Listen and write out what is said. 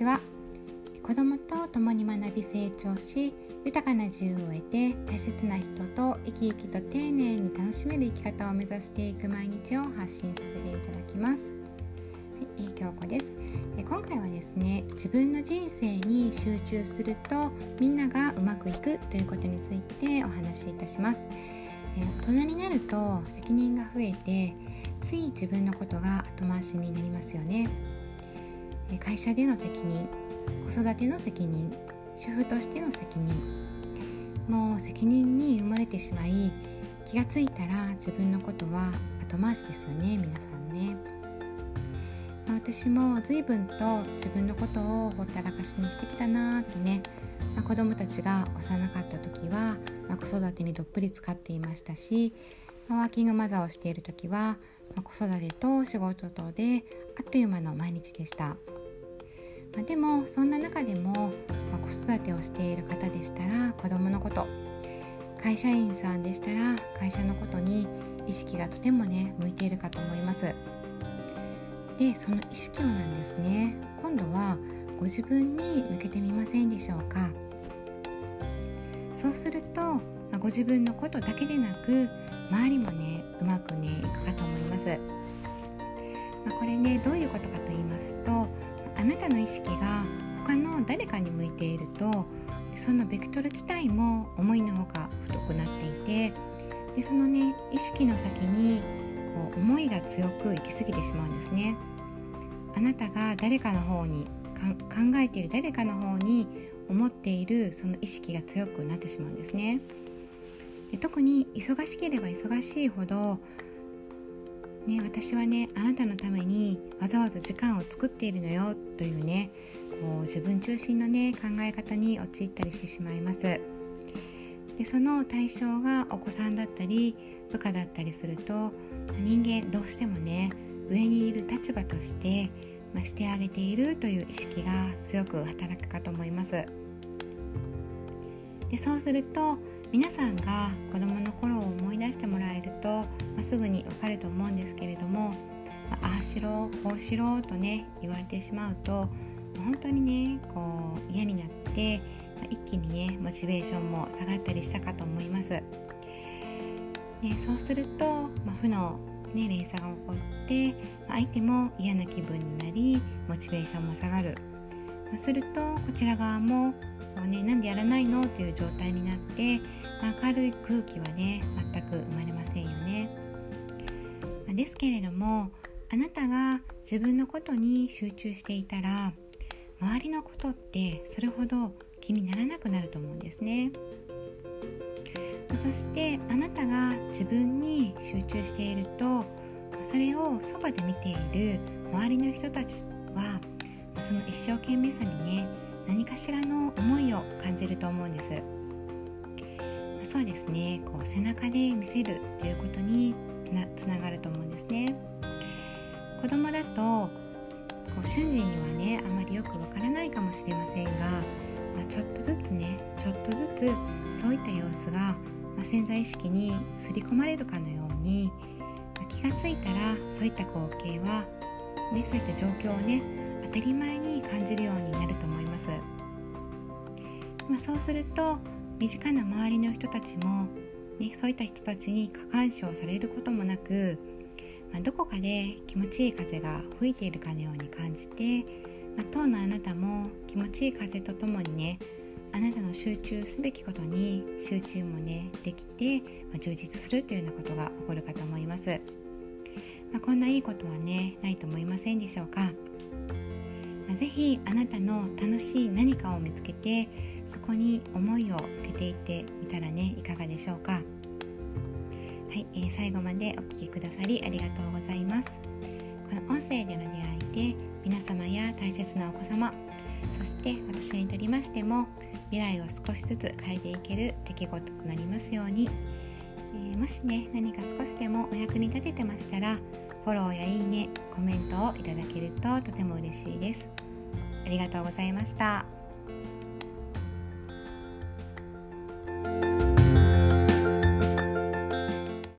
ちは。子供と共に学び成長し豊かな自由を得て大切な人と生き生きと丁寧に楽しめる生き方を目指していく毎日を発信させていただきます、はい、えー、京子です。え今回はですね自分の人生に集中するとみんながうまくいくということについてお話しいたします。え大人になると責任が増えてつい自分のことが後回しになりますよね。会社での責任子育ての責任主婦としての責任もう責任に生まれてしまい気がついたら自分のことは後回しですよね皆さんね、まあ、私も随分と自分のことをほったらかしにしてきたなとね、まあ、子供たちが幼かった時は、まあ、子育てにどっぷり使っていましたし、まワーキングマザーをしている時は、ま子育てと仕事とであっという間の毎日でした。まあ、でもそんな中でも、まあ、子育てをしている方でしたら子供のこと会社員さんでしたら会社のことに意識がとてもね向いているかと思います。でその意識をなんですね。今度はご自分に向けてみませんでしょうか。そうすると、まあ、ご自分のことだけでなく周りもねうまくねいくかと思います、まあ、これねどういうことかと言いますとあなたの意識が他の誰かに向いているとそのベクトル自体も思いのほか太くなっていてでそのね意識の先にこう思いが強く行き過ぎてしまうんですね。あなたが誰かの方に考えている誰かの方に思っているその意識が強くなってしまうんですね。で特に忙しければ忙しいほどね、私はねあなたのためにわざわざ時間を作っているのよというねこう自分中心のね考え方に陥ったりしてしまいます。でその対象がお子さんだったり部下だったりすると人間どうしてもね上にいる立場として、まあ、してあげているという意識が強く働くかと思います。でそうすると皆さんが子どもの頃を思い出してもらえると、まあ、すぐにわかると思うんですけれども、まあ、あしろこうしろとね言われてしまうと本当にねこう嫌になって、まあ、一気にねモチベーションも下がったりしたかと思います。ね、そうすると、まあ、負の、ね、連鎖が起こって、まあ、相手も嫌な気分になりモチベーションも下がる。そうするとこちら側ももうねなんでやらないの？という状態になって、まあ、明るい空気はね全く生まれませんよね。まあ、ですけれどもあなたが自分のことに集中していたら周りのことってそれほど気にならなくなると思うんですね。そしてあなたが自分に集中しているとそれをそばで見ている周りの人たちはその一生懸命さにね何かしらの思いを感じると思うんです。そうですね。こう背中で見せるということになつながると思うんですね。子供だとこう瞬時にはねあまりよくわからないかもしれませんが、まあ、ちょっとずつねちょっとずつそういった様子が、まあ、潜在意識に刷り込まれるかのように、まあ、気が付いたらそういった光景は、ね、そういった状況をね当たり前に感じるようになると思います、まあ、そうすると身近な周りの人たちも、ね、そういった人たちに過干渉されることもなく、まあ、どこかで気持ちいい風が吹いているかのように感じて、まあ、当のあなたも気持ちいい風とともにねあなたの集中すべきことに集中もねできて、まあ、充実するというようなことが起こるかと思います、まあ、こんないいことはねないと思いませんでしょうか？ぜひあなたの楽しい何かを見つけてそこに思いを向けていってみたらねいかがでしょうか。はい、えー、最後までお聴きくださりありがとうございます。この音声での出会いで皆様や大切なお子様そして私にとりましても未来を少しずつ変えていける出来事となりますように、えー、もしね何か少しでもお役に立ててましたらフォローやいいねコメントをいただけるととても嬉しいですありがとうございました。